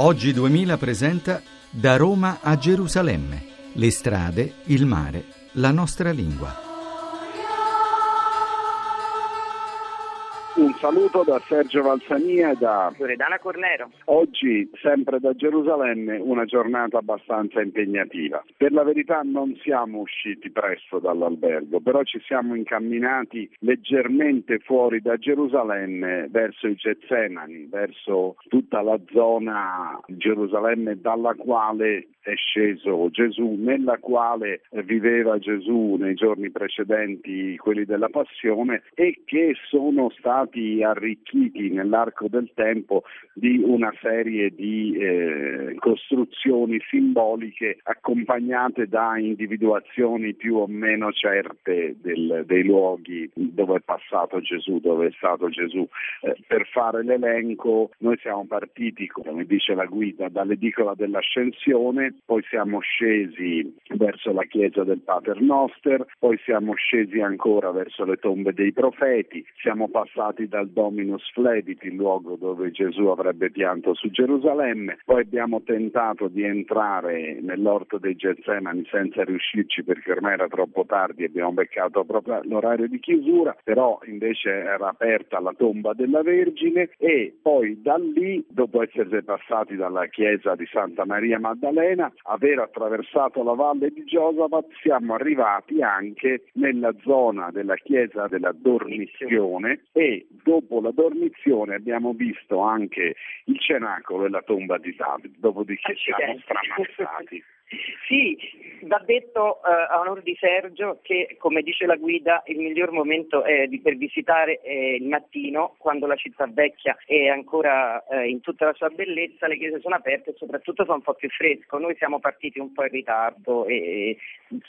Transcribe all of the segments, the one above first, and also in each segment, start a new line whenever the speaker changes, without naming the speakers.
Oggi 2000 presenta Da Roma a Gerusalemme. Le strade, il mare, la nostra lingua.
Saluto da Sergio Valsania e da
Loredana Cornero.
Oggi, sempre da Gerusalemme, una giornata abbastanza impegnativa. Per la verità non siamo usciti presto dall'albergo, però ci siamo incamminati leggermente fuori da Gerusalemme verso i Getsemani, verso tutta la zona di Gerusalemme dalla quale è sceso Gesù, nella quale viveva Gesù nei giorni precedenti, quelli della Passione, e che sono stati arricchiti nell'arco del tempo di una serie di eh, costruzioni simboliche accompagnate da individuazioni più o meno certe del, dei luoghi dove è passato Gesù, dove è stato Gesù. Eh, per fare l'elenco noi siamo partiti, come dice la guida, dall'edicola dell'ascensione, poi siamo scesi verso la chiesa del Pater Noster, poi siamo scesi ancora verso le tombe dei profeti, siamo passati dal Dominus Flevit, il luogo dove Gesù avrebbe pianto su Gerusalemme, poi abbiamo tentato di entrare nell'orto dei Getsemani senza riuscirci perché ormai era troppo tardi, abbiamo beccato proprio l'orario di chiusura, però invece era aperta la tomba della Vergine e poi da lì, dopo essere passati dalla chiesa di Santa Maria Maddalena, aver attraversato la valle di Giosafat, siamo arrivati anche nella zona della chiesa della Dormizione e dopo la Dormizione abbiamo visto anche il cenacolo e la tomba di Davide, dopodiché siamo stramazzati.
Sì, va detto eh, a onore di Sergio che, come dice la guida, il miglior momento di, per visitare è il mattino, quando la città vecchia è ancora eh, in tutta la sua bellezza, le chiese sono aperte e soprattutto fa un po' più fresco. Noi siamo partiti un po' in ritardo e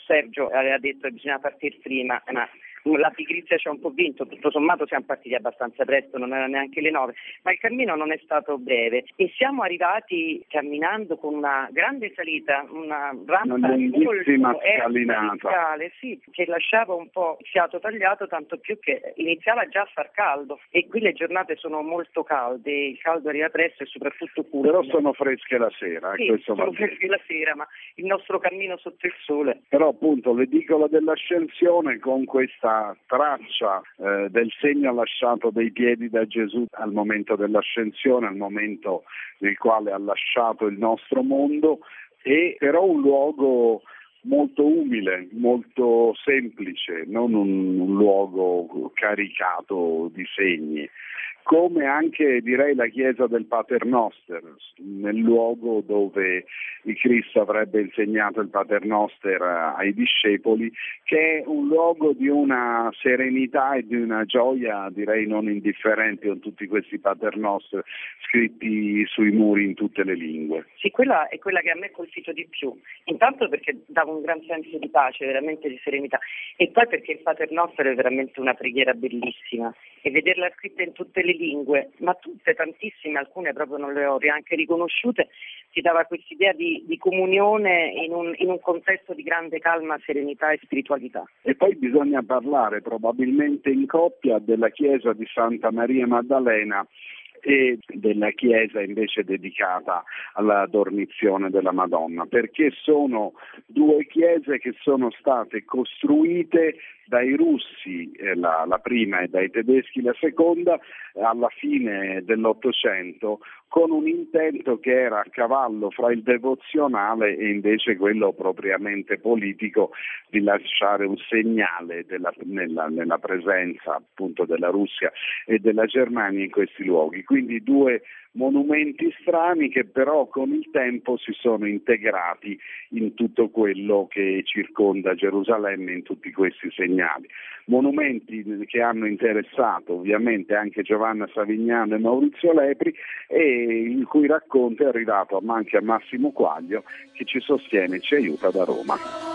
Sergio aveva detto che bisogna partire prima, ma la pigrizia ci ha un po' vinto, tutto sommato siamo partiti abbastanza presto, non erano neanche le nove, ma il cammino non è stato breve e siamo arrivati camminando con una grande salita, una rampa
una lunghissima
scalinata scale, sì, che lasciava un po' il fiato tagliato, tanto più che iniziava già a far caldo e qui le giornate sono molto calde, il caldo arriva presto e soprattutto cupo.
Però sono fresche la sera,
sì,
questo
sono fresche la sera, ma il nostro cammino sotto il sole.
Però appunto l'edicola dell'ascensione con questa traccia eh, del segno lasciato dai piedi da Gesù al momento dell'ascensione, al momento nel quale ha lasciato il nostro mondo, è però un luogo molto umile, molto semplice, non un, un luogo caricato di segni. Come anche direi la chiesa del Pater Noster, nel luogo dove Cristo avrebbe insegnato il Pater Noster ai discepoli, che è un luogo di una serenità e di una gioia direi non indifferente con tutti questi Pater Noster scritti sui muri in tutte le lingue.
Sì, quella è quella che a me ha colpito di più, intanto perché dava un gran senso di pace, veramente di serenità, e poi perché il Pater Noster è veramente una preghiera bellissima e vederla scritta in tutte le lingue, ma tutte, tantissime, alcune proprio non le ho neanche riconosciute, ci dava quest'idea di, di comunione in un, in un contesto di grande calma, serenità e spiritualità.
E poi bisogna parlare probabilmente in coppia della chiesa di Santa Maria Maddalena e della chiesa invece dedicata alla dormizione della Madonna, perché sono due chiese che sono state costruite dai russi eh, la, la, prima e dai tedeschi la seconda alla fine dell'Ottocento con un intento che era a cavallo fra il devozionale e invece quello propriamente politico di lasciare un segnale della, nella, nella presenza appunto della Russia e della Germania in questi luoghi. Quindi due monumenti strani che però con il tempo si sono integrati in tutto quello che circonda Gerusalemme, in tutti questi segnali. Monumenti che hanno interessato ovviamente anche Giovanna Savignano e Maurizio Lepri e il cui racconto è arrivato anche a Massimo Quaglio che ci sostiene e ci aiuta da Roma.